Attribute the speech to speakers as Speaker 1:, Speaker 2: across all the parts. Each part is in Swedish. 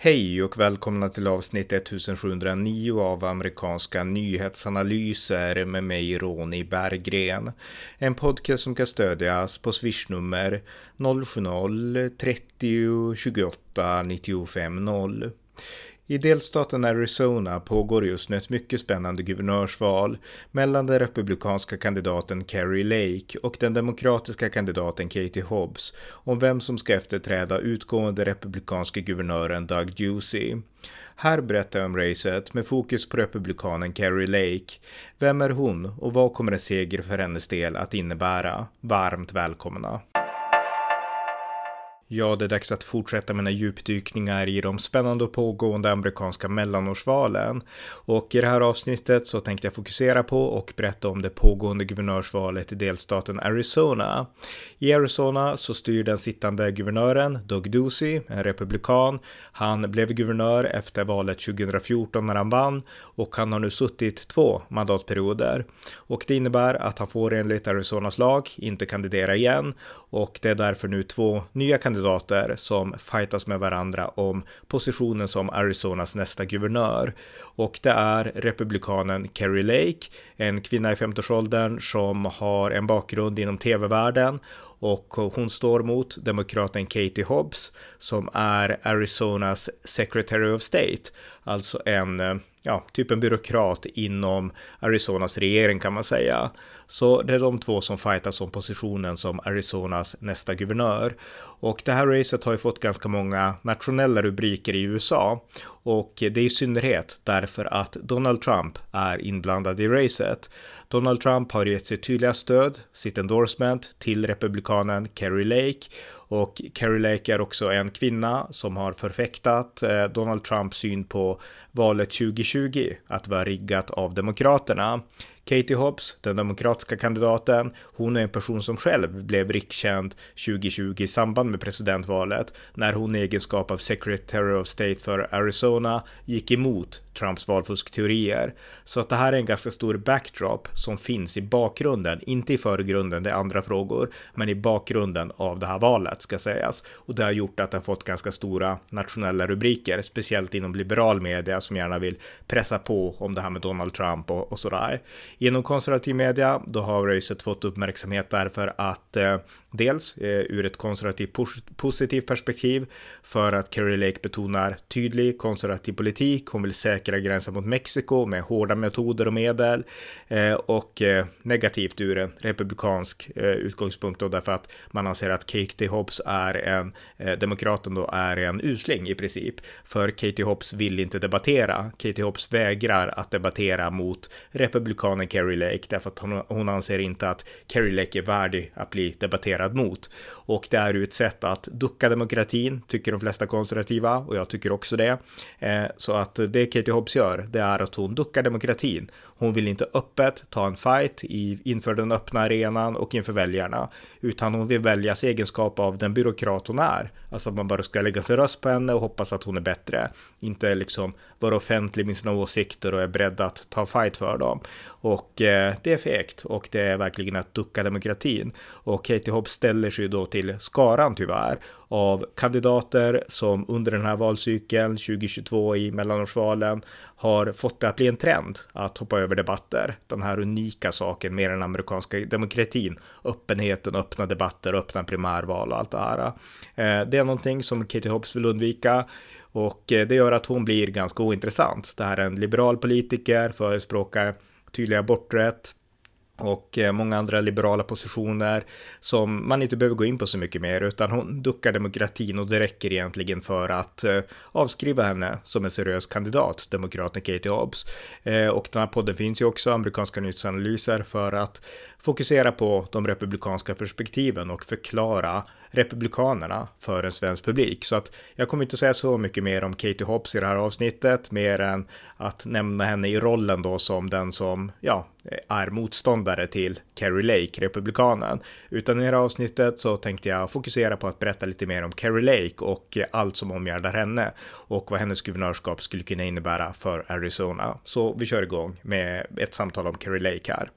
Speaker 1: Hej och välkomna till avsnitt 1709 av amerikanska nyhetsanalyser med mig Ronny Berggren. En podcast som kan stödjas på swishnummer 070-30 28 95 0. I delstaten Arizona pågår just nu ett mycket spännande guvernörsval mellan den republikanska kandidaten Carrie Lake och den demokratiska kandidaten Katie Hobbs om vem som ska efterträda utgående republikanske guvernören Doug Ducey. Här berättar jag om racet med fokus på republikanen Carrie Lake. Vem är hon och vad kommer en seger för hennes del att innebära? Varmt välkomna! Ja, det är dags att fortsätta mina djupdykningar i de spännande och pågående amerikanska mellanårsvalen. Och i det här avsnittet så tänkte jag fokusera på och berätta om det pågående guvernörsvalet i delstaten Arizona. I Arizona så styr den sittande guvernören Doug Ducey, en republikan. Han blev guvernör efter valet 2014 när han vann och han har nu suttit två mandatperioder. Och det innebär att han får enligt Arizonas lag inte kandidera igen och det är därför nu två nya kandidater kandidater som fightas med varandra om positionen som Arizonas nästa guvernör. Och det är republikanen Kerry Lake, en kvinna i 50-årsåldern som har en bakgrund inom tv-världen och hon står mot demokraten Katie Hobbs som är Arizonas Secretary of State, alltså en eh, ja, typ en byråkrat inom Arizonas regering kan man säga. Så det är de två som fightas om positionen som Arizonas nästa guvernör. Och det här racet har ju fått ganska många nationella rubriker i USA. Och det är i synnerhet därför att Donald Trump är inblandad i racet. Donald Trump har gett sitt tydliga stöd, sitt endorsement till republikanen Kerry Lake och Carrie Lake är också en kvinna som har förfäktat eh, Donald Trumps syn på valet 2020 att vara riggat av Demokraterna. Katie Hobbs, den demokratiska kandidaten, hon är en person som själv blev rikskänd 2020 i samband med presidentvalet när hon i egenskap av Secretary of State för Arizona gick emot Trumps valfuskteorier. Så att det här är en ganska stor backdrop som finns i bakgrunden, inte i förgrunden, det är andra frågor, men i bakgrunden av det här valet ska sägas. Och det har gjort att det har fått ganska stora nationella rubriker, speciellt inom liberal media som gärna vill pressa på om det här med Donald Trump och, och sådär. Inom konservativ media, då har racet fått uppmärksamhet därför att eh, dels eh, ur ett konservativt positivt perspektiv för att Kerry Lake betonar tydlig konservativ politik. Hon vill säkra säkra gränsen mot Mexiko med hårda metoder och medel eh, och eh, negativt ur en republikansk eh, utgångspunkt då därför att man anser att Katie Hobbs är en demokraten då är en usling i princip för Katie Hobbs vill inte debattera. Katie Hobbs vägrar att debattera mot republikanen Kerry Lake därför att hon, hon anser inte att Kerry Lake är värdig att bli debatterad mot. Och det är ju ett sätt att ducka demokratin, tycker de flesta konservativa, och jag tycker också det. Så att det Katie Hobbs gör, det är att hon duckar demokratin. Hon vill inte öppet ta en fight i, inför den öppna arenan och inför väljarna, utan hon vill väljas egenskap av den byråkrat hon är. Alltså att man bara ska lägga sin röst på henne och hoppas att hon är bättre. Inte liksom vara offentlig med sina åsikter och är beredd att ta fight för dem. Och eh, det är fegt och det är verkligen att ducka demokratin. Och Katie Hobbs ställer sig då till skaran tyvärr av kandidater som under den här valcykeln 2022 i mellanårsvalen har fått det att bli en trend att hoppa över debatter. Den här unika saken med den amerikanska demokratin, öppenheten, öppna debatter, öppna primärval och allt det här. Eh, det är någonting som Katie Hobbs vill undvika. Och eh, det gör att hon blir ganska ointressant. Det här är en liberal politiker, förespråkar tydlig aborträtt, och eh, många andra liberala positioner som man inte behöver gå in på så mycket mer utan hon duckar demokratin och det räcker egentligen för att eh, avskriva henne som en seriös kandidat, demokraten Katie Hobbs. Eh, och den här podden finns ju också, amerikanska nyhetsanalyser, för att fokusera på de republikanska perspektiven och förklara republikanerna för en svensk publik. Så att jag kommer inte säga så mycket mer om Katie Hobbs i det här avsnittet, mer än att nämna henne i rollen då som den som, ja, är motståndare till Kerry Lake, republikanen. Utan i det här avsnittet så tänkte jag fokusera på att berätta lite mer om Kerry Lake och allt som omgärdar henne och vad hennes guvernörskap skulle kunna innebära för Arizona. Så vi kör igång med ett samtal om Kerry Lake här.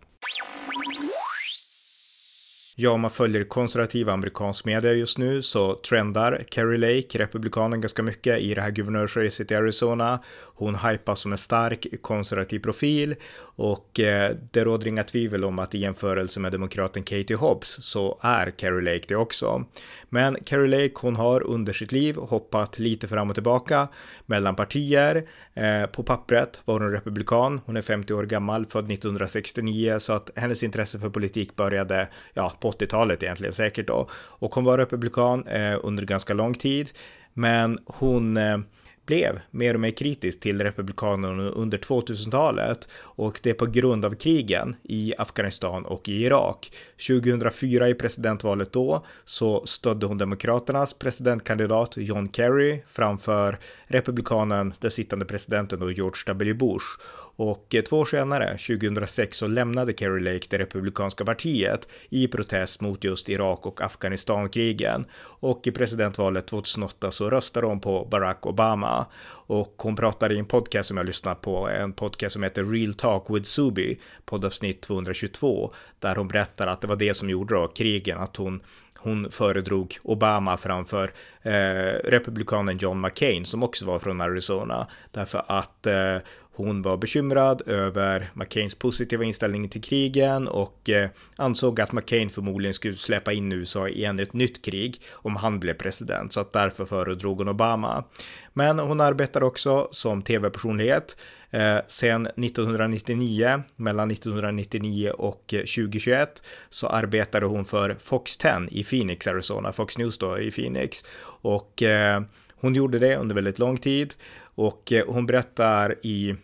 Speaker 1: Ja, om man följer konservativ amerikansk media just nu så trendar Kerry Lake, republikanen, ganska mycket i det här guvernörsracet i Arizona. Hon hypas som en stark konservativ profil och eh, det råder inga tvivel om att i jämförelse med demokraten Katie Hobbs så är Carrie Lake det också. Men Carrie Lake, hon har under sitt liv hoppat lite fram och tillbaka mellan partier. Eh, på pappret var hon republikan. Hon är 50 år gammal, född 1969, så att hennes intresse för politik började ja, på 80-talet egentligen säkert då. Och hon var republikan eh, under ganska lång tid. Men hon eh, blev mer och mer kritisk till republikanerna under 2000-talet och det på grund av krigen i Afghanistan och i Irak. 2004 i presidentvalet då så stödde hon demokraternas presidentkandidat John Kerry framför republikanen, den sittande presidenten och George W. Bush och eh, två år senare, 2006, så lämnade Kerry Lake det republikanska partiet i protest mot just Irak och Afghanistankrigen. Och i presidentvalet 2008 så röstade hon på Barack Obama. Och hon pratade i en podcast som jag lyssnat på, en podcast som heter Real Talk with Subi, poddavsnitt 222, där hon berättar att det var det som gjorde då krigen, att hon hon föredrog Obama framför eh, republikanen John McCain som också var från Arizona därför att eh, hon var bekymrad över McCains positiva inställning till krigen och eh, ansåg att McCain förmodligen skulle släppa in USA i ännu ett nytt krig om han blev president, så att därför föredrog hon Obama. Men hon arbetar också som tv-personlighet eh, sen 1999, mellan 1999 och eh, 2021, så arbetade hon för Fox 10 i Phoenix, Arizona, Fox News då i Phoenix. Och eh, hon gjorde det under väldigt lång tid och eh, hon berättar i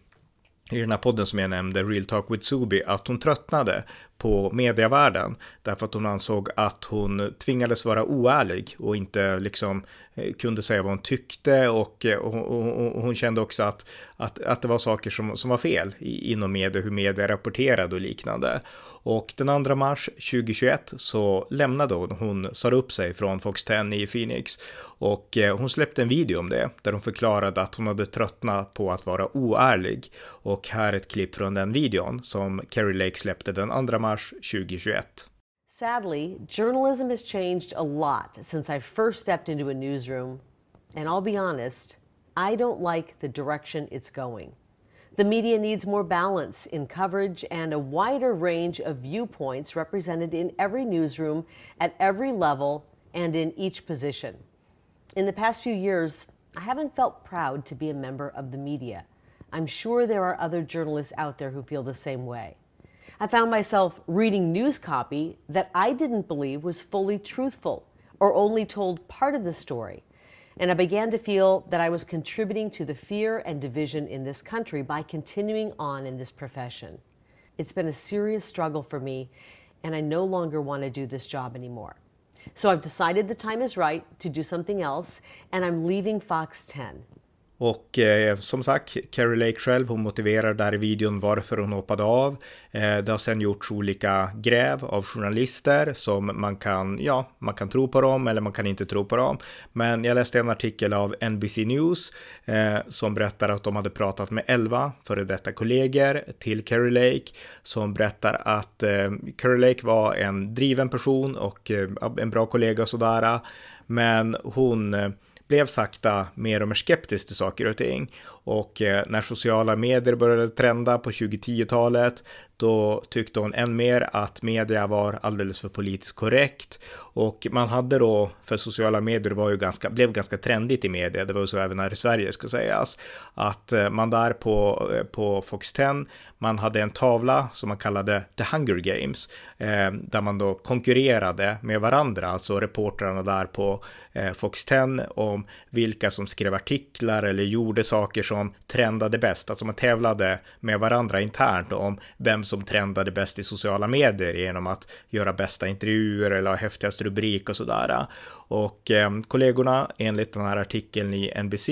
Speaker 1: i den här podden som jag nämnde, Real Talk with Subi, att hon tröttnade på medievärlden därför att hon ansåg att hon tvingades vara oärlig och inte liksom eh, kunde säga vad hon tyckte eh, och, och, och, och hon kände också att, att, att det var saker som, som var fel i, inom media, hur media rapporterade och liknande. Och den 2 mars 2021 så lämnade hon, hon sa upp sig från Fox 10 i Phoenix och eh, hon släppte en video om det där hon förklarade att hon hade tröttnat på att vara oärlig. Och här är ett klipp från den videon som Carrie Lake släppte den 2 mars 2021.
Speaker 2: Sadly, journalism has changed a lot since I first stepped into a newsroom, and I'll be honest, I don't like the direction it's going. The media needs more balance in coverage and a wider range of viewpoints represented in every newsroom, at every level, and in each position. In the past few years, I haven't felt proud to be a member of the media. I'm sure there are other journalists out there who feel the same way. I found myself reading news copy that I didn't believe was fully truthful or only told part of the story. And I began to feel that I was contributing to the fear and division in this country by continuing on in this profession. It's been a serious struggle for me, and I no longer want to do this job anymore. So I've decided the time is right to do something else, and I'm leaving Fox 10.
Speaker 1: Och eh, som sagt, Carrie Lake själv, hon motiverar där i videon varför hon hoppade av. Eh, det har sedan gjorts olika gräv av journalister som man kan, ja, man kan tro på dem eller man kan inte tro på dem. Men jag läste en artikel av NBC News eh, som berättar att de hade pratat med 11 före detta kollegor till Carrie Lake som berättar att eh, Carrie Lake var en driven person och eh, en bra kollega och sådär. Men hon eh, blev sakta mer och mer skeptisk till saker och ting. Och eh, när sociala medier började trenda på 2010-talet, då tyckte hon än mer att media var alldeles för politiskt korrekt. Och man hade då, för sociala medier var ju ganska, blev ganska trendigt i media, det var ju så även här i Sverige ska sägas, att eh, man där på, eh, på Fox 10, man hade en tavla som man kallade The Hunger Games, eh, där man då konkurrerade med varandra, alltså reportrarna där på eh, Fox 10 om vilka som skrev artiklar eller gjorde saker som som trendade bäst, alltså man tävlade med varandra internt om vem som trendade bäst i sociala medier genom att göra bästa intervjuer eller ha häftigast rubrik och sådär. Och eh, kollegorna, enligt den här artikeln i NBC,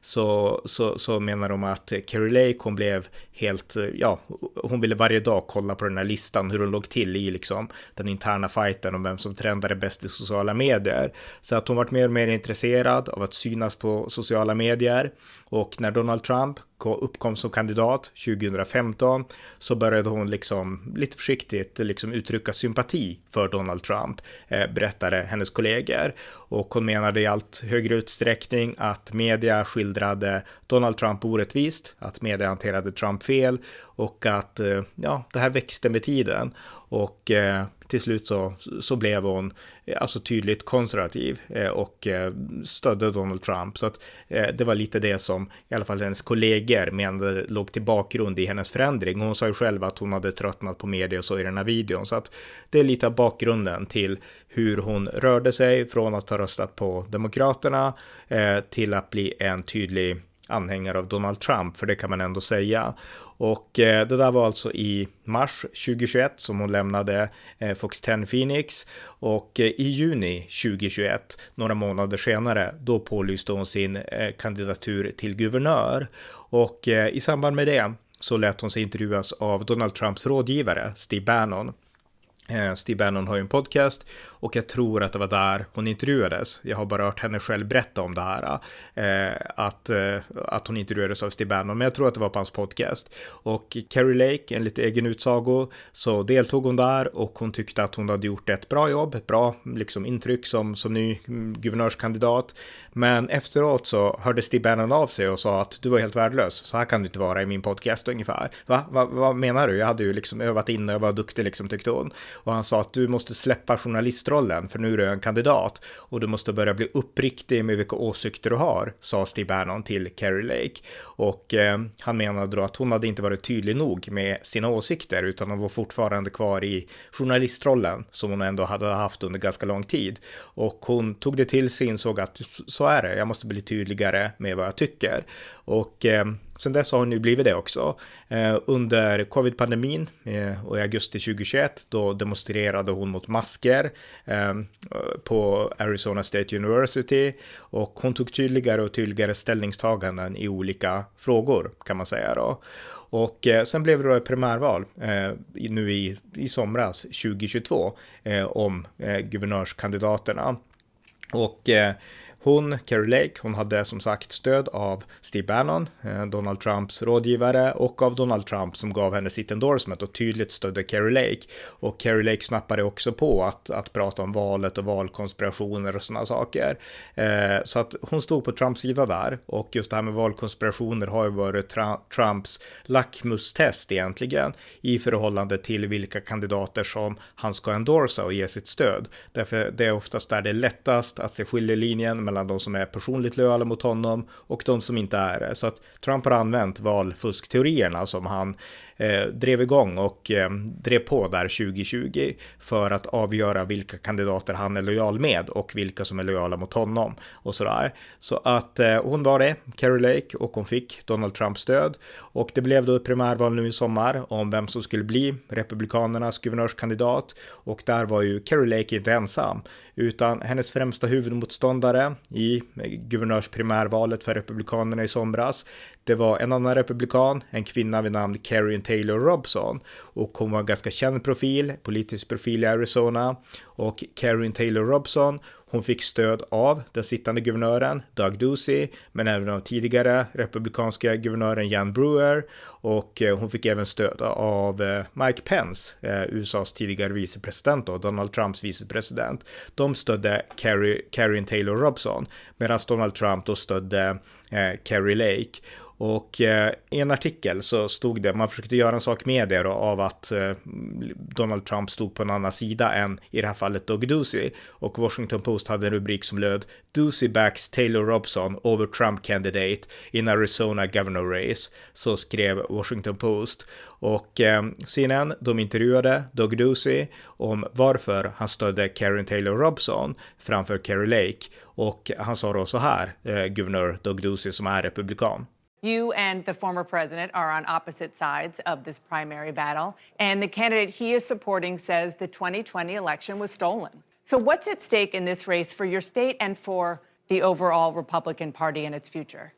Speaker 1: så, så, så menar de att Carrie Lake, hon blev helt, ja, hon ville varje dag kolla på den här listan, hur hon låg till i liksom den interna fighten om vem som trendade bäst i sociala medier. Så att hon vart mer och mer intresserad av att synas på sociala medier. Och när då Donald Trump uppkom som kandidat 2015 så började hon liksom lite försiktigt liksom uttrycka sympati för Donald Trump, eh, berättade hennes kollegor. Och hon menade i allt högre utsträckning att media skildrade Donald Trump orättvist, att media hanterade Trump fel och att eh, ja, det här växte med tiden. Och eh, till slut så, så blev hon eh, alltså tydligt konservativ eh, och eh, stödde Donald Trump. Så att det var lite det som i alla fall hennes kollegor menade låg till bakgrund i hennes förändring. Hon sa ju själv att hon hade tröttnat på media och så i den här videon. Så att det är lite av bakgrunden till hur hon rörde sig från att ha röstat på Demokraterna till att bli en tydlig anhängare av Donald Trump, för det kan man ändå säga. Och eh, det där var alltså i mars 2021 som hon lämnade eh, Fox 10 Phoenix och eh, i juni 2021, några månader senare, då pålyste hon sin eh, kandidatur till guvernör. Och eh, i samband med det så lät hon sig intervjuas av Donald Trumps rådgivare Steve Bannon. Eh, Steve Bannon har ju en podcast och jag tror att det var där hon intervjuades. Jag har bara hört henne själv berätta om det här, eh, att, eh, att hon intervjuades av Steve Bannon, men jag tror att det var på hans podcast. Och Carrie Lake, enligt egen utsago, så deltog hon där och hon tyckte att hon hade gjort ett bra jobb, ett bra liksom, intryck som, som ny guvernörskandidat. Men efteråt så hörde Steve Bannon av sig och sa att du var helt värdelös, så här kan du inte vara i min podcast ungefär. Va? Va? Vad menar du? Jag hade ju liksom övat in och jag var duktig liksom tyckte hon. Och han sa att du måste släppa journalistrollen för nu är du en kandidat och du måste börja bli uppriktig med vilka åsikter du har, sa Steve Bannon till Carrie Lake. Och eh, han menade då att hon hade inte varit tydlig nog med sina åsikter, utan hon var fortfarande kvar i journalistrollen som hon ändå hade haft under ganska lång tid. Och hon tog det till sig och insåg att så är det, jag måste bli tydligare med vad jag tycker. Och eh, sen dess har hon ju blivit det också. Eh, under covid-pandemin eh, och i augusti 2021 då demonstrerade hon mot masker eh, på Arizona State University och hon tog tydligare och tydligare ställningstaganden i olika frågor kan man säga då. Och eh, sen blev det då ett primärval eh, nu i, i somras 2022 eh, om eh, guvernörskandidaterna. Och eh, hon, Carrie Lake, hon hade som sagt stöd av Steve Bannon, eh, Donald Trumps rådgivare, och av Donald Trump som gav henne sitt endorsement och tydligt stödde Carrie Lake. Och Carrie Lake snappade också på att, att prata om valet och valkonspirationer och sådana saker. Eh, så att hon stod på Trumps sida där. Och just det här med valkonspirationer har ju varit Trumps lackmustest egentligen i förhållande till vilka kandidater som han ska endorsa och ge sitt stöd. Därför det är oftast där det är lättast att se skiljelinjen mellan de som är personligt lojala mot honom och de som inte är det. Så att Trump har använt valfuskteorierna som han eh, drev igång och eh, drev på där 2020 för att avgöra vilka kandidater han är lojal med och vilka som är lojala mot honom och sådär. Så att eh, hon var det, Carrie Lake, och hon fick Donald Trumps stöd och det blev då ett primärval nu i sommar om vem som skulle bli Republikanernas guvernörskandidat och där var ju Carrie Lake inte ensam utan hennes främsta huvudmotståndare i guvernörsprimärvalet för Republikanerna i somras det var en annan republikan, en kvinna vid namn Karen Taylor Robson och hon var en ganska känd profil, politisk profil i Arizona och Karen Taylor Robson hon fick stöd av den sittande guvernören Doug Ducey, men även av tidigare republikanska guvernören Jan Brewer och eh, hon fick även stöd av eh, Mike Pence, eh, USAs tidigare vicepresident och Donald Trumps vicepresident. De stödde Carrie, Taylor Robson medan Donald Trump då stödde Carrie Lake. Och eh, i en artikel så stod det, man försökte göra en sak med det då, av att eh, Donald Trump stod på en annan sida än i det här fallet Doug Ducey. Och Washington Post hade en rubrik som löd Ducey backs Taylor Robson over Trump candidate in Arizona governor race. Så skrev Washington Post. Och eh, CNN, de intervjuade Doug Ducey om varför han stödde Karen Taylor Robson framför Kerry Lake. Och han sa då så här, eh, guvernör Doug Ducey som är republikan.
Speaker 3: You and the former president are on opposite sides of this primary battle, and the candidate he is supporting says the 2020 election was stolen. So, what's at stake in this race for your state and for the overall Republican Party and its future?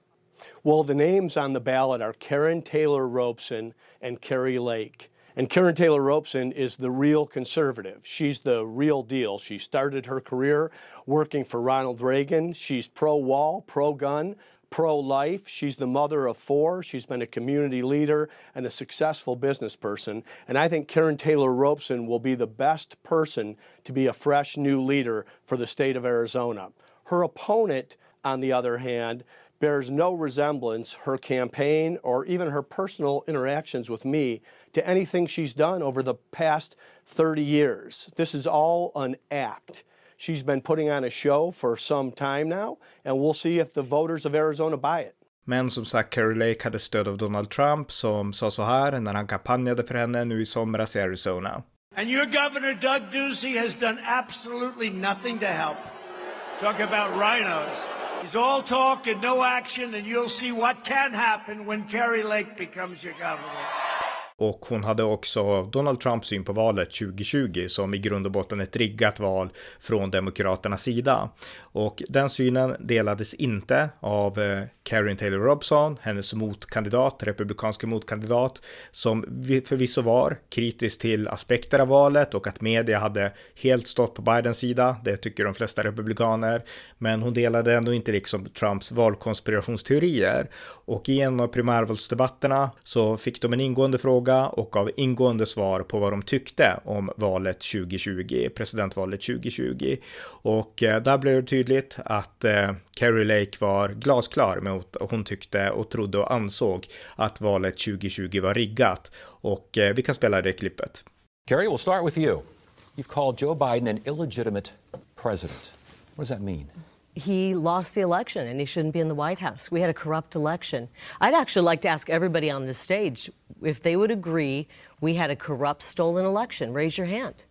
Speaker 4: Well, the names on the ballot are Karen Taylor Robeson and Kerry Lake. And Karen Taylor Robeson is the real conservative. She's the real deal. She started her career working for Ronald Reagan. She's pro wall, pro gun, pro life. She's the mother of four. She's been a community leader and a successful business person. And I think Karen Taylor Robeson will be the best person to be a fresh new leader for the state of Arizona. Her opponent, on the other hand, bears no resemblance, her campaign or even her personal interactions with me, to anything she's done over the past 30 years. This is all an act. She's been putting on a show for some time now, and we'll see if the voters of Arizona buy it.
Speaker 1: Men som sagt, Carrie Lake hade stöd av Donald Trump som sa så här när han kampanjade för henne nu i somras i Arizona.
Speaker 5: And your governor, Doug Ducey, has done absolutely nothing to help. Talk about rhinos. He's all talk and no action, and you'll see what can happen when Kerry Lake becomes your governor.
Speaker 1: Och hon hade också Donald Trumps syn på valet 2020 som i grund och botten ett riggat val från Demokraternas sida. Och den synen delades inte av eh, Karen Taylor Robson, hennes motkandidat, republikanska motkandidat, som förvisso var kritisk till aspekter av valet och att media hade helt stått på Bidens sida. Det tycker de flesta republikaner. Men hon delade ändå inte liksom Trumps valkonspirationsteorier. Och i en av primärvalsdebatterna så fick de en ingående fråga och av ingående svar på vad de tyckte om valet 2020, presidentvalet 2020. Och eh, där blev det tydligt att eh, Carrie Lake var glasklar med vad hon tyckte och trodde och ansåg att valet 2020 var riggat. Och eh, vi kan spela det klippet.
Speaker 6: Carrie, we'll start with you. You've called Joe Biden an illegitimate president. What does that mean?
Speaker 2: He lost the election and he shouldn't be in the White House. We had a corrupt election. I'd actually like to ask everybody on this stage if they would agree we had a corrupt, stolen election. Raise your hand.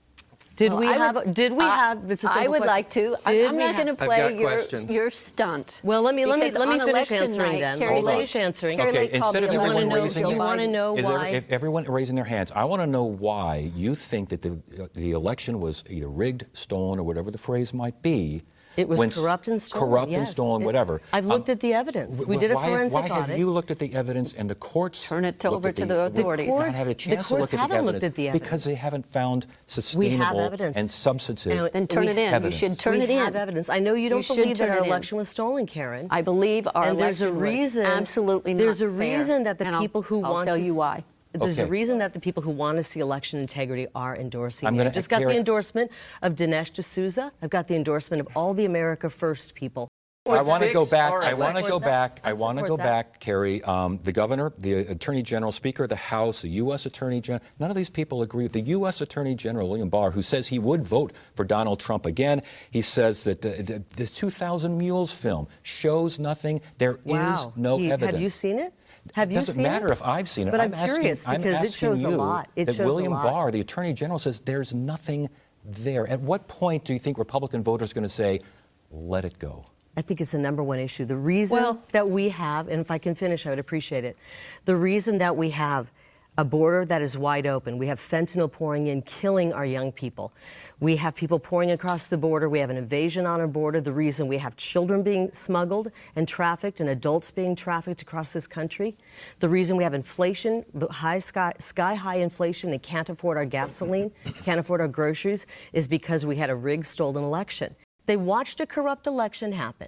Speaker 2: Did well, we have? Would, did we uh, have?
Speaker 7: It's a I would
Speaker 2: question.
Speaker 7: like to.
Speaker 2: Did
Speaker 7: I'm not going to play your, your stunt.
Speaker 2: Well, let me let me let me finish answering night, then.
Speaker 7: Carrie
Speaker 2: let me finish answering.
Speaker 6: Okay, Lake instead of everyone raising,
Speaker 2: you want to know why?
Speaker 6: There, if everyone raising their hands, I want to know why you think that the the election was either rigged, stolen, or whatever the phrase might be
Speaker 2: it was corrupt and stolen.
Speaker 6: Corrupt
Speaker 2: yes.
Speaker 6: and stolen, whatever.
Speaker 2: I've looked um, at the evidence. We did a
Speaker 6: why,
Speaker 2: forensic
Speaker 6: why
Speaker 2: audit.
Speaker 6: Why have you looked at the evidence and the courts
Speaker 7: turn it over to the, the authorities?
Speaker 2: The courts,
Speaker 6: not had a chance to look
Speaker 2: at
Speaker 6: the,
Speaker 2: evidence at the evidence
Speaker 6: because they haven't found sustainable and substantive.
Speaker 7: And then turn it in.
Speaker 6: Evidence.
Speaker 7: You should turn
Speaker 2: we
Speaker 7: it in.
Speaker 2: have evidence. I know you don't
Speaker 7: you
Speaker 2: believe that our election was stolen, Karen.
Speaker 7: I believe our
Speaker 2: and
Speaker 7: election
Speaker 2: there's a reason,
Speaker 7: was absolutely not
Speaker 2: There's a
Speaker 7: fair.
Speaker 2: reason that the
Speaker 7: and
Speaker 2: people
Speaker 7: I'll,
Speaker 2: who
Speaker 7: I'll
Speaker 2: want
Speaker 7: tell
Speaker 2: to
Speaker 7: you why.
Speaker 2: There's
Speaker 6: okay.
Speaker 2: a reason that the people who want to see election integrity are endorsing
Speaker 6: I'm
Speaker 2: it. I've just got the endorsement of Dinesh D'Souza. I've got the endorsement of all the America First people.
Speaker 6: I want to go back. I want to go back. I want to go back, Kerry. Um, the governor, the attorney general, speaker of the House, the U.S. attorney general. None of these people agree with the U.S. attorney general, William Barr, who says he would vote for Donald Trump again. He says that the, the, the 2,000 Mules film shows nothing. There
Speaker 2: wow.
Speaker 6: is no
Speaker 2: he,
Speaker 6: evidence.
Speaker 2: Have you seen it? Have
Speaker 6: it
Speaker 2: you
Speaker 6: doesn't
Speaker 2: seen
Speaker 6: matter
Speaker 2: it?
Speaker 6: if I've seen it.
Speaker 2: But I'm,
Speaker 6: I'm
Speaker 2: curious
Speaker 6: asking,
Speaker 2: because
Speaker 6: I'm
Speaker 2: it shows
Speaker 6: you
Speaker 2: a lot. It
Speaker 6: that
Speaker 2: shows
Speaker 6: William
Speaker 2: a lot.
Speaker 6: Barr, the attorney general, says there's nothing there. At what point do you think Republican voters are going to say, let it go?
Speaker 2: I think it's the number one issue. The reason well, that we have, and if I can finish, I would appreciate it. The reason that we have a border that is wide open, we have fentanyl pouring in, killing our young people. We have people pouring across the border. We have an invasion on our border. The reason we have children being smuggled and trafficked and adults being trafficked across this country. The reason we have inflation, high sky, sky high inflation, and can't afford our gasoline, can't afford our groceries, is because we had a rigged, stolen election. They watched a corrupt election happen,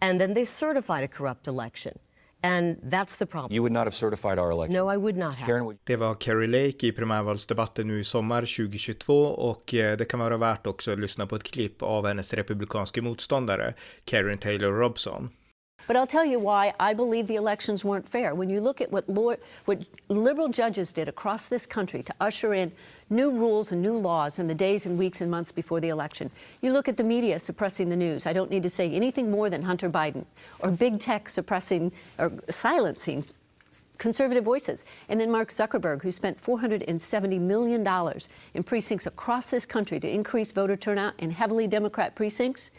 Speaker 2: and then they certified a corrupt election. And that's the problem.
Speaker 6: You would not have certified our election.
Speaker 2: No, I would not have.
Speaker 6: Karen, would...
Speaker 1: Det var Kerry Lake i primärvalsdebatten nu i sommar 2022 och eh, det kan vara värt också att lyssna på ett klipp av hennes republikanske motståndare Karen Taylor Robson.
Speaker 7: But I'll tell you why I believe the elections weren't fair. When you look at what, Lord, what liberal judges did across this country to usher in new rules and new laws in the days and weeks and months before the election, you look at the media suppressing the news. I don't need to say anything more than Hunter Biden, or big tech suppressing or silencing conservative voices. And then Mark Zuckerberg, who spent $470 million in precincts across this country to increase voter turnout in heavily Democrat precincts,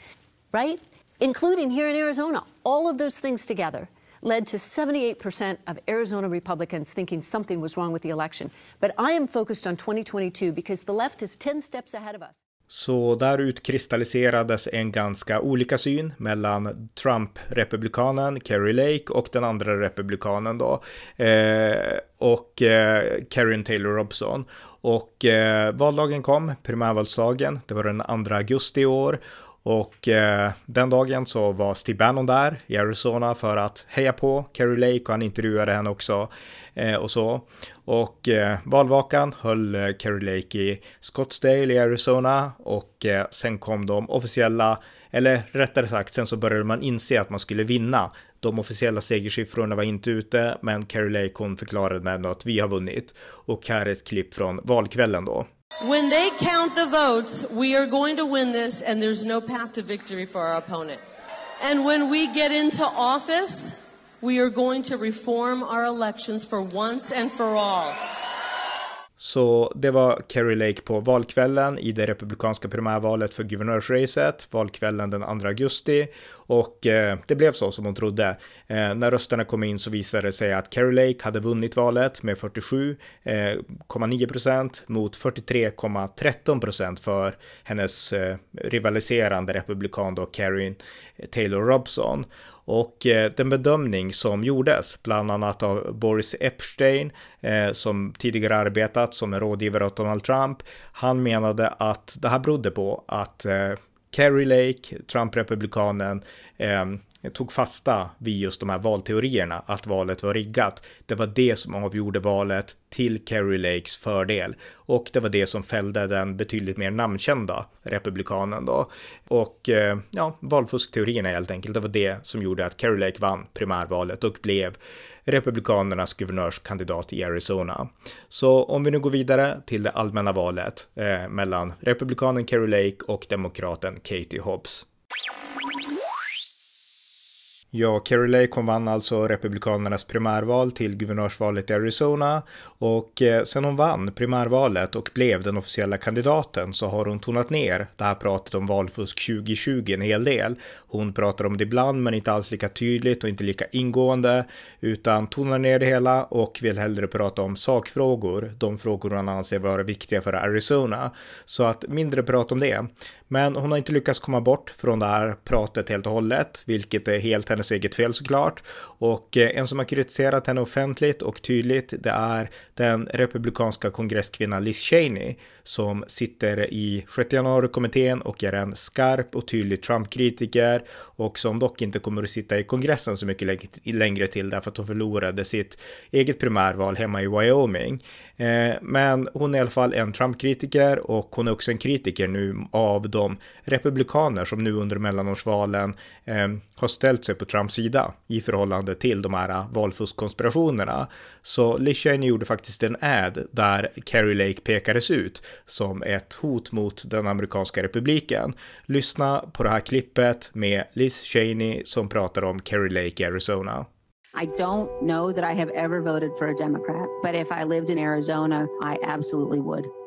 Speaker 7: right? including here in Arizona. All of those things together led to 78% of Arizona Republicans thinking something was wrong with the election. But I am focused on 2022 because the left is 10 steps ahead of us.
Speaker 1: Så där utkristalliserades en ganska olika syn mellan Trump-republikanen Kerry Lake och den andra republikanen då. Eh, och eh, Karen Taylor Robson. Och eh, valdagen kom, primärvalsdagen, det var den 2 augusti i år. Och eh, den dagen så var Steve Bannon där i Arizona för att heja på Carrie Lake och han intervjuade henne också eh, och så. Och eh, valvakan höll eh, Carrie Lake i Scottsdale i Arizona och eh, sen kom de officiella, eller rättare sagt, sen så började man inse att man skulle vinna. De officiella segersiffrorna var inte ute, men Carrie Lake hon förklarade ändå att vi har vunnit. Och här är ett klipp från valkvällen då.
Speaker 8: When they count the votes, we are going to win this, and there's no path to victory for our opponent. And when we get into office, we are going to reform our elections for once and for all.
Speaker 1: Så det var Kerry Lake på valkvällen i det republikanska primärvalet för guvernörsracet, valkvällen den 2 augusti. Och eh, det blev så som hon trodde. Eh, när rösterna kom in så visade det sig att Kerry Lake hade vunnit valet med 47,9 eh, procent mot 43,13 procent för hennes eh, rivaliserande republikan då Karin Taylor Robson. Och eh, den bedömning som gjordes, bland annat av Boris Epstein, eh, som tidigare arbetat som en rådgivare åt Donald Trump, han menade att det här berodde på att eh, Kerry Lake, Trump-republikanen, tog fasta vid just de här valteorierna, att valet var riggat. Det var det som avgjorde valet till Kerry Lakes fördel och det var det som fällde den betydligt mer namnkända republikanen då. Och eh, ja, valfuskteorierna helt enkelt, det var det som gjorde att Kerry Lake vann primärvalet och blev republikanernas guvernörskandidat i Arizona. Så om vi nu går vidare till det allmänna valet eh, mellan republikanen Kerry Lake och demokraten Katie Hobbs. Ja, Kerry Lake hon vann alltså Republikanernas primärval till guvernörsvalet i Arizona och eh, sen hon vann primärvalet och blev den officiella kandidaten så har hon tonat ner det här pratet om valfusk 2020 en hel del. Hon pratar om det ibland men inte alls lika tydligt och inte lika ingående utan tonar ner det hela och vill hellre prata om sakfrågor, de frågor hon anser vara viktiga för Arizona. Så att mindre prat om det. Men hon har inte lyckats komma bort från det här pratet helt och hållet, vilket är helt hennes eget fel såklart. Och eh, en som har kritiserat henne offentligt och tydligt, det är den republikanska kongresskvinnan Liz Cheney som sitter i 6 januari-kommittén och är en skarp och tydlig Trump-kritiker och som dock inte kommer att sitta i kongressen så mycket längre till därför att hon förlorade sitt eget primärval hemma i Wyoming. Eh, men hon är i alla fall en Trump-kritiker och hon är också en kritiker nu av de republikaner som nu under mellanårsvalen eh, har ställt sig på Trumps sida i förhållande till de här valfuskkonspirationerna. Så Liz gjorde faktiskt en ad där Kerry Lake pekades ut som ett hot mot den amerikanska republiken. Lyssna på det här klippet med Liz Cheney som pratar om Kerry Lake i Arizona.
Speaker 9: I don't know that I have ever voted for a Democrat, but if I lived in Arizona, I absolutely would.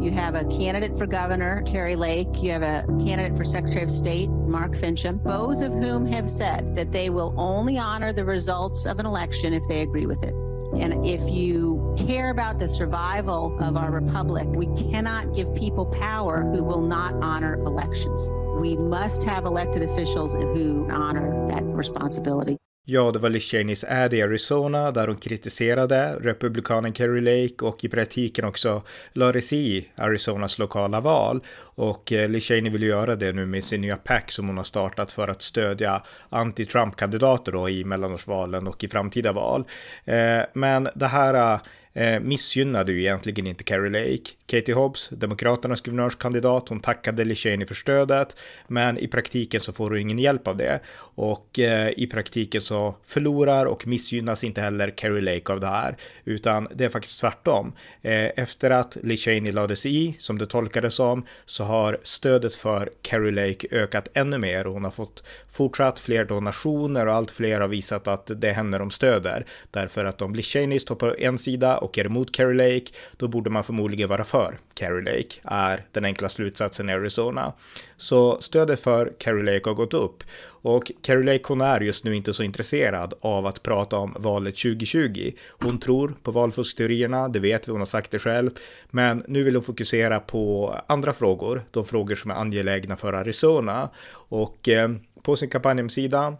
Speaker 9: You have a candidate for governor, Carrie Lake. You have a candidate for Secretary of State, Mark Fincham, both of whom have said that they will only honor the results of an election if they agree with it. And if you care about the survival of our republic, we cannot give people power who will not honor elections. We must have elected officials who honor that responsibility.
Speaker 1: Ja, det var Liz Cheneys ad i Arizona där hon kritiserade republikanen Kerry Lake och i praktiken också lade sig i Arizonas lokala val. Och Lishani Liz Cheney vill göra det nu med sin nya pack som hon har startat för att stödja anti-Trump-kandidater då i mellanårsvalen och i framtida val. Eh, men det här eh, eh, missgynnade ju egentligen inte Carrie Lake. Katie Hobbs, Demokraternas guvernörskandidat, hon tackade Lishani för stödet, men i praktiken så får hon ingen hjälp av det. Och eh, i praktiken så förlorar och missgynnas inte heller Carrie Lake av det här, utan det är faktiskt tvärtom. Eh, efter att Lishani Cheney lades i, som det tolkades som, så har stödet för Carrie Lake ökat ännu mer och hon har fått fortsatt fler donationer och allt fler har visat att det är henne de stöder. Därför att om Lishani Cheney står på en sida och är emot Carrie Lake, då borde man förmodligen vara för Carrie Lake, är den enkla slutsatsen i Arizona. Så stödet för Carrie Lake har gått upp och Carrie Lake hon är just nu inte så intresserad av att prata om valet 2020. Hon tror på valfuskteorierna, det vet vi, hon har sagt det själv, men nu vill hon fokusera på andra frågor, de frågor som är angelägna för Arizona och eh, på sin kampanjhemsida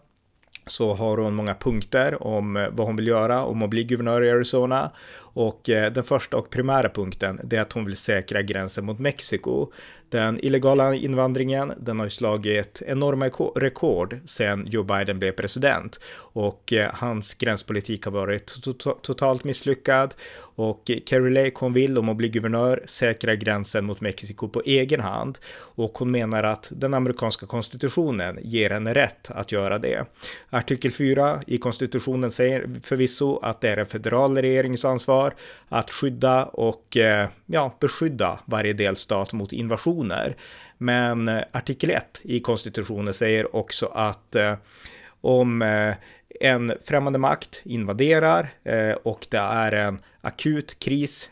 Speaker 1: så har hon många punkter om eh, vad hon vill göra om att bli guvernör i Arizona och eh, den första och primära punkten är att hon vill säkra gränsen mot Mexiko. Den illegala invandringen, den har ju slagit enorma rekord sedan Joe Biden blev president och eh, hans gränspolitik har varit totalt misslyckad och eh, Carrie Lake hon vill om att bli guvernör säkra gränsen mot Mexiko på egen hand och hon menar att den amerikanska konstitutionen ger henne rätt att göra det. Artikel 4 i konstitutionen säger förvisso att det är en federal regerings ansvar att skydda och eh, ja, beskydda varje delstat mot invasioner. Men eh, artikel 1 i konstitutionen säger också att eh, om en främmande makt invaderar och det är en akut kris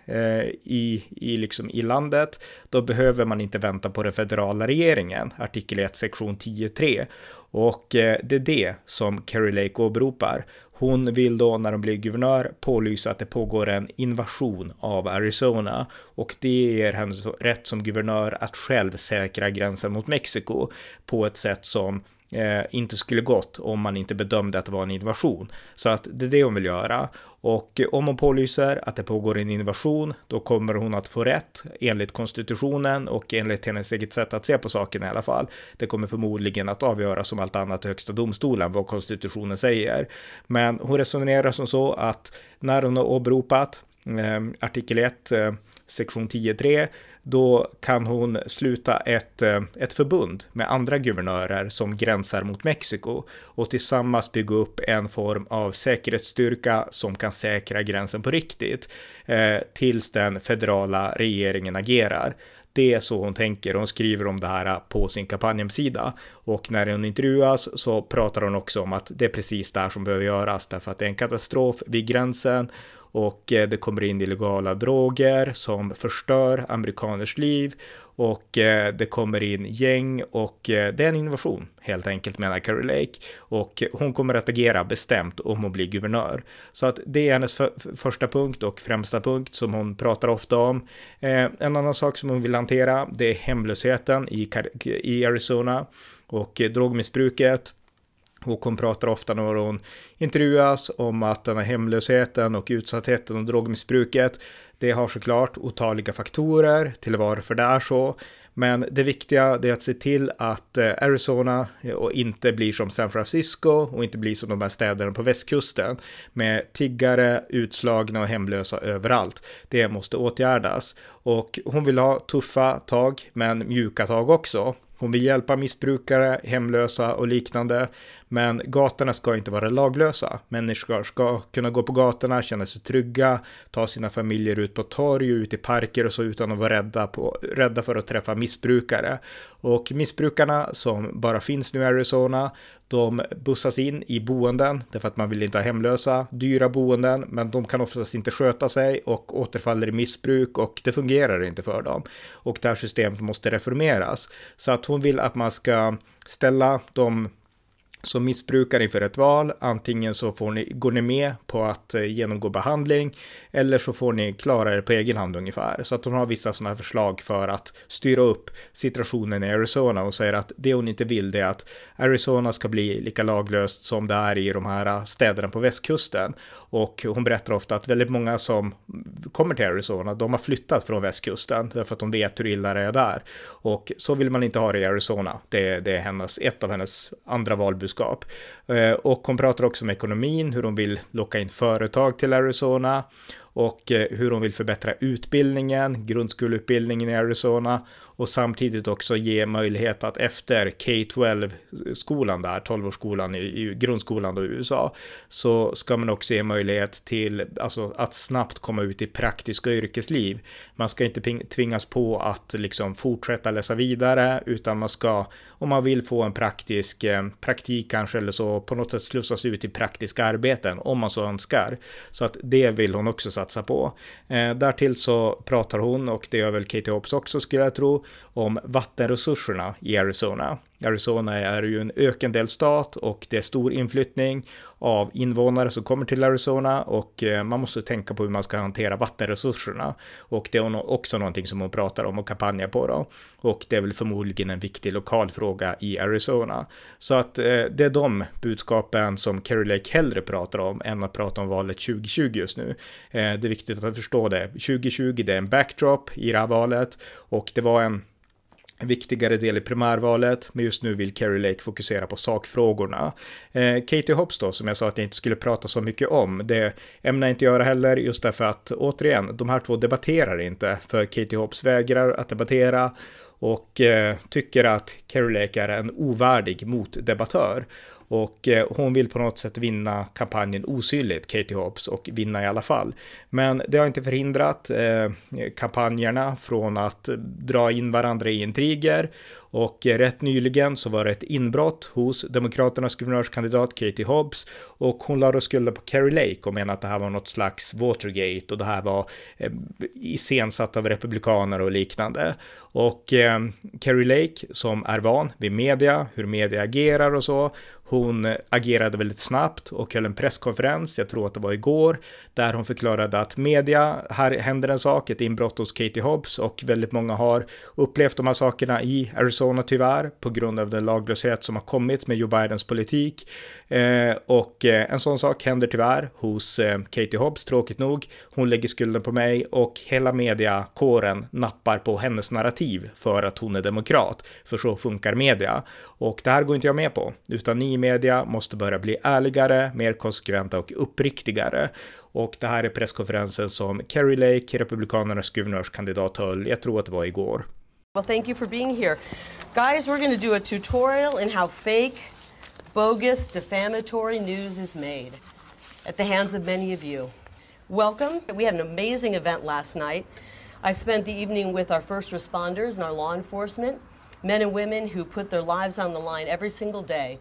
Speaker 1: i, i, liksom i landet, då behöver man inte vänta på den federala regeringen, artikel 1, sektion 10.3. Och det är det som Kerry Lake åberopar. Hon vill då när hon blir guvernör pålysa att det pågår en invasion av Arizona. Och det ger henne rätt som guvernör att själv säkra gränsen mot Mexiko på ett sätt som eh, inte skulle gått om man inte bedömde att det var en invasion. Så att det är det hon vill göra. Och om hon pålyser att det pågår en invasion, då kommer hon att få rätt enligt konstitutionen och enligt hennes eget sätt att se på saken i alla fall. Det kommer förmodligen att avgöras som allt annat i högsta domstolen, vad konstitutionen säger. Men hon resonerar som så att när hon har åberopat eh, artikel 1, eh, sektion 10.3, då kan hon sluta ett, eh, ett förbund med andra guvernörer som gränsar mot Mexiko och tillsammans bygga upp en form av säkerhetsstyrka som kan säkra gränsen på riktigt eh, tills den federala regeringen agerar. Det är så hon tänker. Hon skriver om det här på sin kampanjhemsida och när hon intervjuas så pratar hon också om att det är precis det här som behöver göras därför att det är en katastrof vid gränsen och eh, det kommer in illegala droger som förstör amerikaners liv och eh, det kommer in gäng och eh, det är en innovation helt enkelt menar Carrie Lake och hon kommer att agera bestämt om hon blir guvernör. Så att det är hennes första punkt och främsta punkt som hon pratar ofta om. en annan sak som hon vill hantera det är hemlösheten i, i Arizona och drogmissbruket och hon pratar ofta när hon intervjuas om att den här hemlösheten och utsattheten och drogmissbruket, det har såklart otaliga faktorer till varför det är så. Men det viktiga är att se till att eh, Arizona eh, och inte blir som San Francisco och inte blir som de här städerna på västkusten med tiggare, utslagna och hemlösa överallt. Det måste åtgärdas och hon vill ha tuffa tag men mjuka tag också. Hon vill hjälpa missbrukare, hemlösa och liknande. Men gatorna ska inte vara laglösa. Människor ska kunna gå på gatorna, känna sig trygga, ta sina familjer ut på torg, ut i parker och så utan att vara rädda, på, rädda för att träffa missbrukare. Och missbrukarna som bara finns nu i Arizona, de bussas in i boenden därför att man vill inte ha hemlösa, dyra boenden, men de kan oftast inte sköta sig och återfaller i missbruk och det fungerar inte för dem. Och det här systemet måste reformeras. Så att hon vill att man ska ställa de som missbrukar inför ett val. Antingen så får ni, går ni med på att eh, genomgå behandling eller så får ni klara er på egen hand ungefär. Så att hon har vissa sådana här förslag för att styra upp situationen i Arizona och säger att det hon inte vill det är att Arizona ska bli lika laglöst som det är i de här eh, städerna på västkusten. Och hon berättar ofta att väldigt många som kommer till Arizona, de har flyttat från västkusten därför att de vet hur illa det är där. Och så vill man inte ha det i Arizona. Det, det är hennes, ett av hennes andra valbudskap. Eh, och hon pratar också om ekonomin, hur hon vill locka in företag till Arizona och eh, hur hon vill förbättra utbildningen, grundskoleutbildningen i Arizona och samtidigt också ge möjlighet att efter K-12-skolan där, 12-årsskolan i, i grundskolan då i USA, så ska man också ge möjlighet till alltså, att snabbt komma ut i praktiska yrkesliv. Man ska inte tvingas på att liksom fortsätta läsa vidare, utan man ska, om man vill få en praktisk eh, praktik kanske eller så, på något sätt slussas ut i praktiska arbeten om man så önskar. Så att det vill hon också satsa på. Eh, därtill så pratar hon, och det gör väl Katie Hobbs också skulle jag tro, om vattenresurserna i Arizona. Arizona är ju en ökendelstat och det är stor inflyttning av invånare som kommer till Arizona och eh, man måste tänka på hur man ska hantera vattenresurserna. Och det är också någonting som hon pratar om och kampanjar på då. Och det är väl förmodligen en viktig lokal fråga i Arizona. Så att eh, det är de budskapen som Kerry Lake hellre pratar om än att prata om valet 2020 just nu. Eh, det är viktigt att förstå det. 2020 det är en backdrop i det här valet och det var en en viktigare del i primärvalet, men just nu vill Kerry Lake fokusera på sakfrågorna. Eh, Katie Hobbs då, som jag sa att jag inte skulle prata så mycket om, det ämnar jag inte göra heller, just därför att återigen, de här två debatterar inte, för Katie Hobbs vägrar att debattera och eh, tycker att Kerry Lake är en ovärdig motdebattör. Och eh, hon vill på något sätt vinna kampanjen osynligt, Katie Hobbs, och vinna i alla fall. Men det har inte förhindrat eh, kampanjerna från att dra in varandra i intriger och eh, rätt nyligen så var det ett inbrott hos Demokraternas guvernörskandidat Katie Hobbs och hon lade skulden på Kerry Lake och menade att det här var något slags Watergate och det här var eh, iscensatt av republikaner och liknande. Och eh, Kerry Lake som är van vid media, hur media agerar och så, hon agerade väldigt snabbt och höll en presskonferens, jag tror att det var igår, där hon förklarade att media, här händer en sak, ett inbrott hos Katie Hobbs och väldigt många har upplevt de här sakerna i Arizona tyvärr på grund av den laglöshet som har kommit med Joe Bidens politik. Eh, och eh, en sån sak händer tyvärr hos eh, Katie Hobbs, tråkigt nog. Hon lägger skulden på mig och hela mediakåren nappar på hennes narrativ för att hon är demokrat. För så funkar media. Och det här går inte jag med på, utan ni i media måste börja bli ärligare, mer konsekventa och uppriktigare. Och det här är presskonferensen som Kerry Lake, Republikanernas guvernörskandidat, höll, jag tror att det var igår.
Speaker 2: Well, thank you for being here. Guys, we're going to do a tutorial in how fake, bogus, defamatory news is made at the hands of many of you. Welcome. We had an amazing event last night. I spent the evening with our first responders and our law enforcement, men and women who put their lives on the line every single day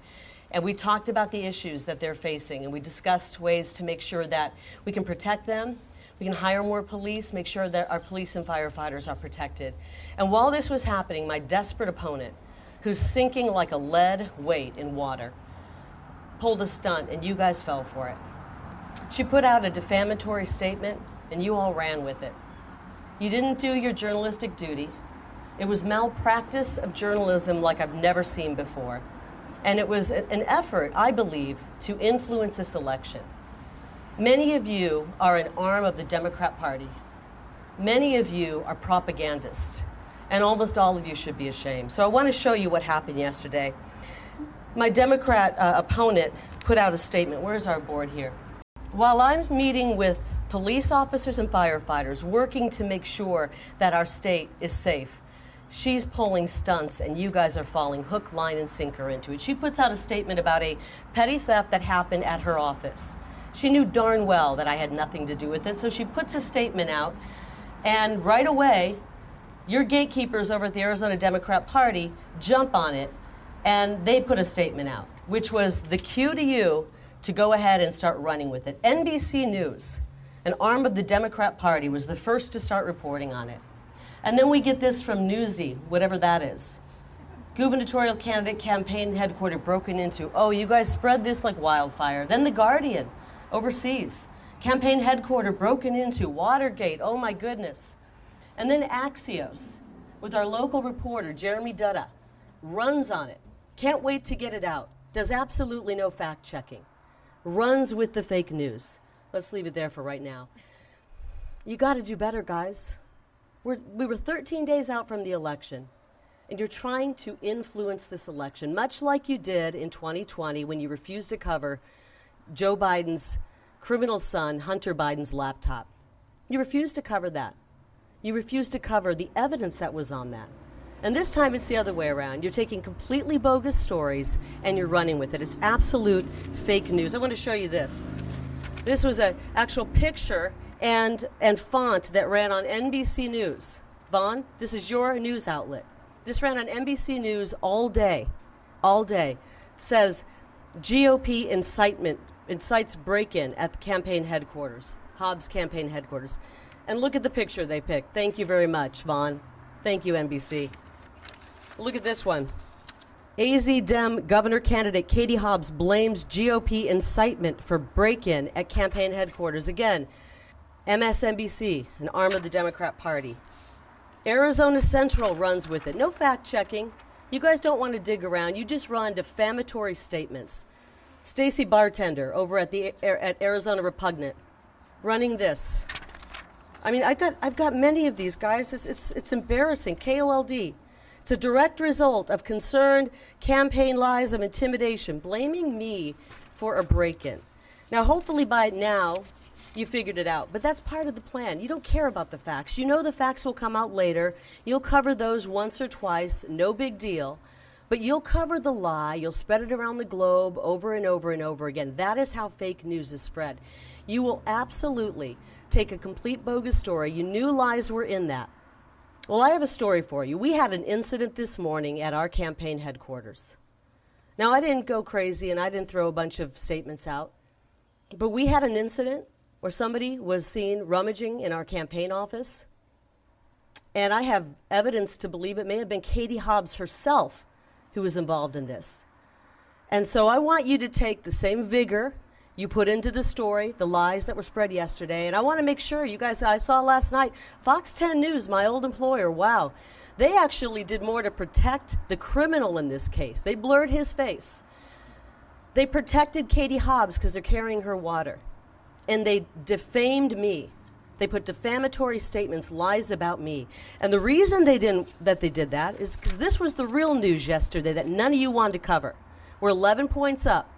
Speaker 2: and we talked about the issues that they're facing, and we discussed ways to make sure that we can protect them. We can hire more police, make sure that our police and firefighters are protected. And while this was happening, my desperate opponent, who's sinking like a lead weight in water, pulled a stunt, and you guys fell for it. She put out a defamatory statement, and you all ran with it. You didn't do your journalistic duty. It was malpractice of journalism like I've never seen before. And it was an effort, I believe, to influence this election. Many of you are an arm of the Democrat Party. Many of you are propagandists. And almost all of you should be ashamed. So I want to show you what happened yesterday. My Democrat uh, opponent put out a statement. Where's our board here? While I'm meeting with police officers and firefighters working to make sure that our state is safe, she's pulling stunts and you guys are falling hook, line, and sinker into it. She puts out a statement about a petty theft that happened at her office. She knew darn well that I had nothing to do with it, so she puts a statement out, and right away, your gatekeepers over at the Arizona Democrat Party jump on it, and they put a statement out, which was the cue to you to go ahead and start running with it. NBC News, an arm of the Democrat Party, was the first to start reporting on it. And then we get this from Newsy, whatever that is. Gubernatorial candidate campaign headquarters broken into. Oh, you guys spread this like wildfire. Then The Guardian, overseas. Campaign headquarters broken into. Watergate, oh my goodness. And then Axios, with our local reporter, Jeremy Dutta, runs on it. Can't wait to get it out. Does absolutely no fact checking. Runs with the fake news. Let's leave it there for right now. You got to do better, guys. We're, we were 13 days out from the election, and you're trying to influence this election, much like you did in 2020 when you refused to cover Joe Biden's criminal son, Hunter Biden's laptop. You refuse to cover that. You refuse to cover the evidence that was on that. And this time it's the other way around. You're taking completely bogus stories and you're running with it. It's absolute fake news. I want to show you this. This was an actual picture and, and font that ran on NBC News. Vaughn, this is your news outlet. This ran on NBC News all day, all day. It says GOP incitement incites break-in at the campaign headquarters, Hobbs campaign headquarters. And look at the picture they picked. Thank you very much, Vaughn. Thank you, NBC. Look at this one. AZ Dem Governor candidate Katie Hobbs blames GOP incitement for break in at campaign headquarters. Again, MSNBC, an arm of the Democrat Party. Arizona Central runs with it. No fact checking. You guys don't want to dig around. You just run defamatory statements. Stacy Bartender over at the at Arizona Repugnant running this. I mean, I've got I've got many of these guys. It's it's, it's embarrassing. KOLD. It's a direct result of concerned campaign lies of intimidation, blaming me for a break in. Now, hopefully by now, you figured it out. But that's part of the plan. You don't care about the facts. You know the facts will come out later. You'll cover those once or twice, no big deal. But you'll cover the lie, you'll spread it around the globe over and over and over again. That is how fake news is spread. You will absolutely take a complete bogus story. You knew lies were in that. Well, I have a story for you. We had an incident this morning at our campaign headquarters. Now, I didn't go crazy and I didn't throw a bunch of statements out, but we had an incident where somebody was seen rummaging in our campaign office. And I have evidence to believe it may have been Katie Hobbs herself who was involved in this. And so I want you to take the same vigor you put into the story the lies that were spread yesterday. And I want to make sure you guys, I saw last night, Fox 10 News, my old employer, wow, they actually did more to protect the criminal in this case. They blurred his face. They protected Katie Hobbs because they're carrying her water. And they defamed me. They put defamatory statements, lies about me. And the reason they didn't that they did that is because this was the real news yesterday that none of you wanted to cover. We're 11 points up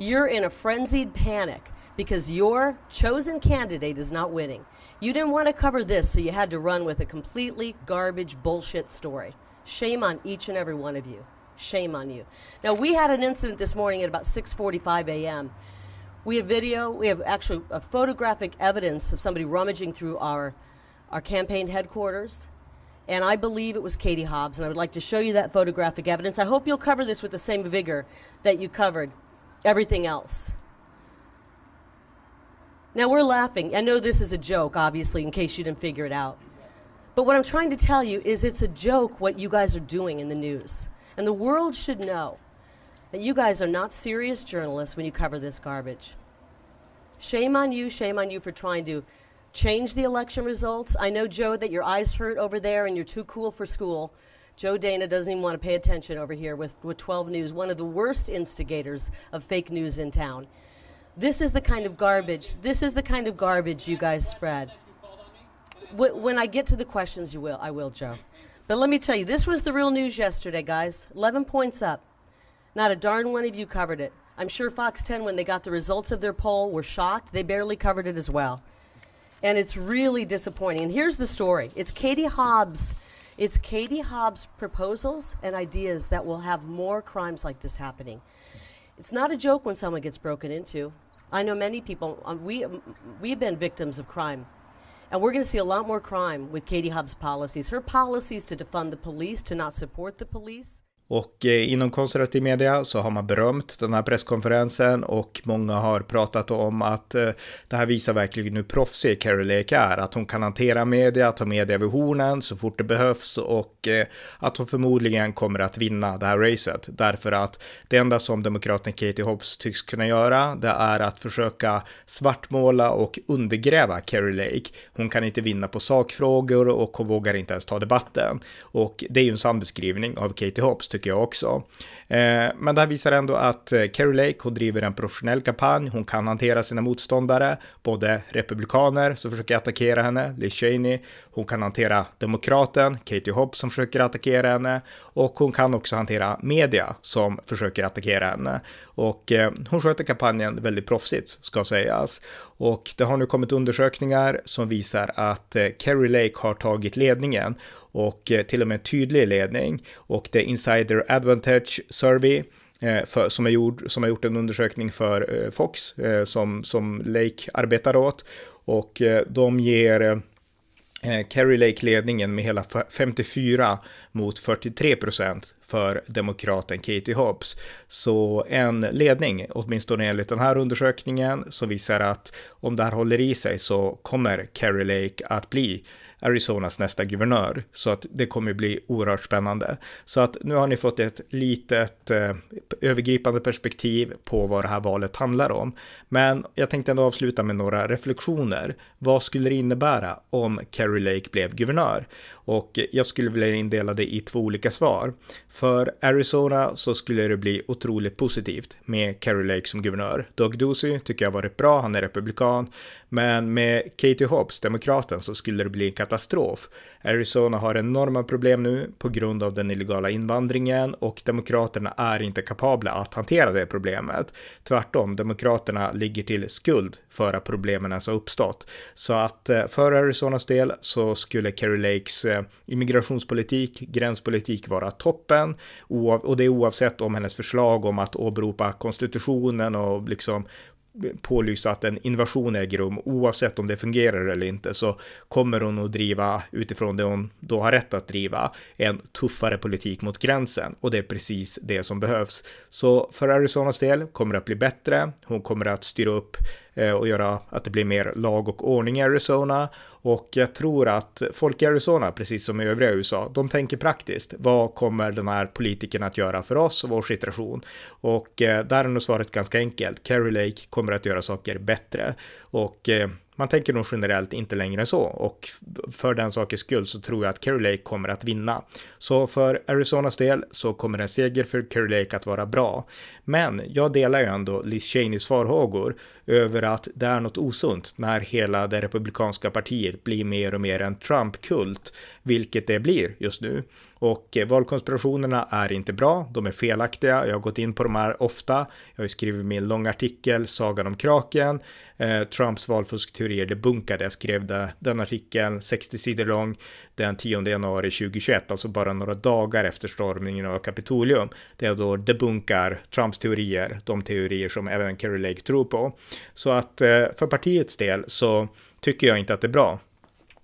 Speaker 2: you're in a frenzied panic because your chosen candidate is not winning. You didn't want to cover this, so you had to run with a completely garbage bullshit story. Shame on each and every one of you. Shame on you. Now we had an incident this morning at about 6:45 a.m. We have video, we have actually a photographic evidence of somebody rummaging through our our campaign headquarters. And I believe it was Katie Hobbs, and I would like to show you that photographic evidence. I hope you'll cover this with the same vigor that you covered everything else. Now we're laughing. I know this is a joke, obviously, in case you didn't figure it out. But what I'm trying to tell you is it's a joke what you guys are doing in the news. And the world should know that you guys are not serious journalists when you cover this garbage. Shame on you, shame on you for trying to change the election results. I know, Joe, that your eyes hurt over there and you're too cool for school. Joe Dana doesn't even want to pay attention over here with, with 12 News, one of the worst instigators of fake news in town. This is the kind of garbage, this is the kind of garbage you guys spread. When I get to the questions, you will, I will, Joe. But let me tell you, this was the real news yesterday, guys. 11 points up. Not a darn one of you covered it. I'm sure Fox 10, when they got the results of their poll, were shocked. They barely covered it as well. And it's really disappointing. And here's the story it's Katie Hobbs it's Katie Hobbs' proposals and ideas that will have more crimes like this happening. It's not a joke when someone gets broken into. I know many people, um, we, um, we've been victims of crime. And we're going to see a lot more crime with Katie Hobbs' policies. Her policies to defund the police, to not support the police.
Speaker 1: Och eh, inom konservativ media så har man berömt den här presskonferensen och många har pratat om att eh, det här visar verkligen hur proffsig Carrie Lake är, att hon kan hantera media, ta media vid hornen så fort det behövs och eh, att hon förmodligen kommer att vinna det här racet. Därför att det enda som demokraten Katie Hobbs tycks kunna göra, det är att försöka svartmåla och undergräva Carrie Lake. Hon kan inte vinna på sakfrågor och hon vågar inte ens ta debatten. Och det är ju en sann beskrivning av Katie Hobbs, tycker jag också. Eh, men det här visar ändå att eh, Carrie Lake, hon driver en professionell kampanj, hon kan hantera sina motståndare, både republikaner som försöker attackera henne, Liz Cheney, hon kan hantera demokraten, Katie Hobbs som försöker attackera henne och hon kan också hantera media som försöker attackera henne. Och eh, hon sköter kampanjen väldigt proffsigt, ska sägas. Och det har nu kommit undersökningar som visar att eh, Kerry Lake har tagit ledningen och eh, till och med en tydlig ledning. Och det är Insider Advantage Survey eh, för, som, är gjord, som har gjort en undersökning för Fox som, som Lake arbetar åt. Och de ger Eh, Kerry Lake ledningen med hela 54 mot 43 procent för demokraten Katie Hobbs. Så en ledning, åtminstone enligt den här undersökningen, som visar att om det här håller i sig så kommer Kerry Lake att bli Arizonas nästa guvernör. Så att det kommer bli oerhört spännande. Så att nu har ni fått ett litet eh, övergripande perspektiv på vad det här valet handlar om. Men jag tänkte ändå avsluta med några reflektioner. Vad skulle det innebära om Carrie Lake blev guvernör? Och jag skulle vilja indela det i två olika svar. För Arizona så skulle det bli otroligt positivt med Carrie Lake som guvernör. Doug Ducey tycker jag varit bra, han är republikan. Men med Katie Hobbs, demokraten, så skulle det bli en katastrof. Arizona har enorma problem nu på grund av den illegala invandringen och demokraterna är inte kapabla att hantera det problemet. Tvärtom, demokraterna ligger till skuld för att problemen ens har uppstått. Så att eh, för Arizonas del så skulle Kerry Lakes eh, immigrationspolitik, gränspolitik vara toppen och det är oavsett om hennes förslag om att åberopa konstitutionen och liksom pålysa att en invasion äger rum oavsett om det fungerar eller inte så kommer hon att driva utifrån det hon då har rätt att driva en tuffare politik mot gränsen och det är precis det som behövs. Så för Arizonas del kommer det att bli bättre. Hon kommer att styra upp Eh, och göra att det blir mer lag och ordning i Arizona. Och jag tror att folk i Arizona, precis som i övriga USA, de tänker praktiskt. Vad kommer den här politikerna att göra för oss och vår situation? Och eh, där är nog svaret ganska enkelt. Kerry Lake kommer att göra saker bättre. Och eh, man tänker nog generellt inte längre än så och för den sakens skull så tror jag att Kerry Lake kommer att vinna. Så för Arizonas del så kommer en seger för Kerry Lake att vara bra. Men jag delar ju ändå Liz Cheneys farhågor över att det är något osunt när hela det republikanska partiet blir mer och mer en Trump-kult, vilket det blir just nu. Och eh, valkonspirationerna är inte bra, de är felaktiga, jag har gått in på de här ofta, jag har ju skrivit min långa artikel, Sagan om kraken, eh, Trumps valfuskteorier debunkade, jag skrev det, den artikeln 60 sidor lång den 10 januari 2021, alltså bara några dagar efter stormningen av Kapitolium, där jag då debunkar Trumps teorier, de teorier som även Kerry Lake tror på. Så att eh, för partiets del så tycker jag inte att det är bra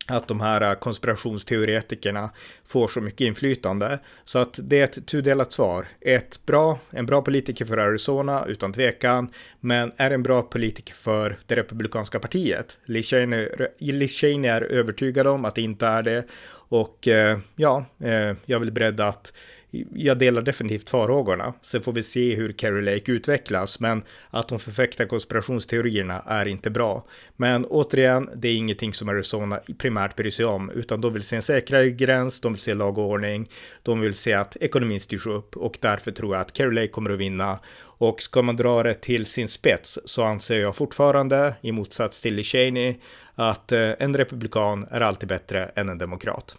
Speaker 1: att de här eh, konspirationsteoretikerna får så mycket inflytande. Så att det är ett tudelat svar. Ett bra, en bra politiker för Arizona utan tvekan, men är en bra politiker för det republikanska partiet. Liz Cheney, Liz Cheney är övertygad om att det inte är det och eh, ja, eh, jag är väl beredd att jag delar definitivt farhågorna. Sen får vi se hur Carrie Lake utvecklas, men att de förfäktar konspirationsteorierna är inte bra. Men återigen, det är ingenting som Arizona primärt bryr sig om, utan de vill se en säkrare gräns, de vill se lag och ordning, de vill se att ekonomin styrs upp och därför tror jag att Carrie Lake kommer att vinna. Och ska man dra det till sin spets så anser jag fortfarande, i motsats till Cheney, att eh, en republikan är alltid bättre än en demokrat.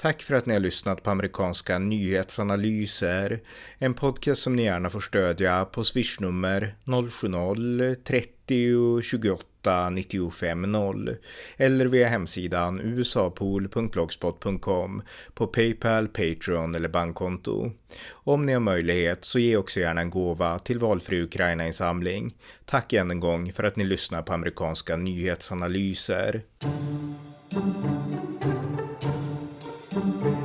Speaker 1: Tack för att ni har lyssnat på amerikanska nyhetsanalyser. En podcast som ni gärna får stödja på swishnummer 070-30 28 95 0 eller via hemsidan usapool.blogspot.com på Paypal, Patreon eller bankkonto. Om ni har möjlighet så ge också gärna en gåva till valfri Ukraina-insamling. Tack än en gång för att ni lyssnar på amerikanska nyhetsanalyser. Thank you.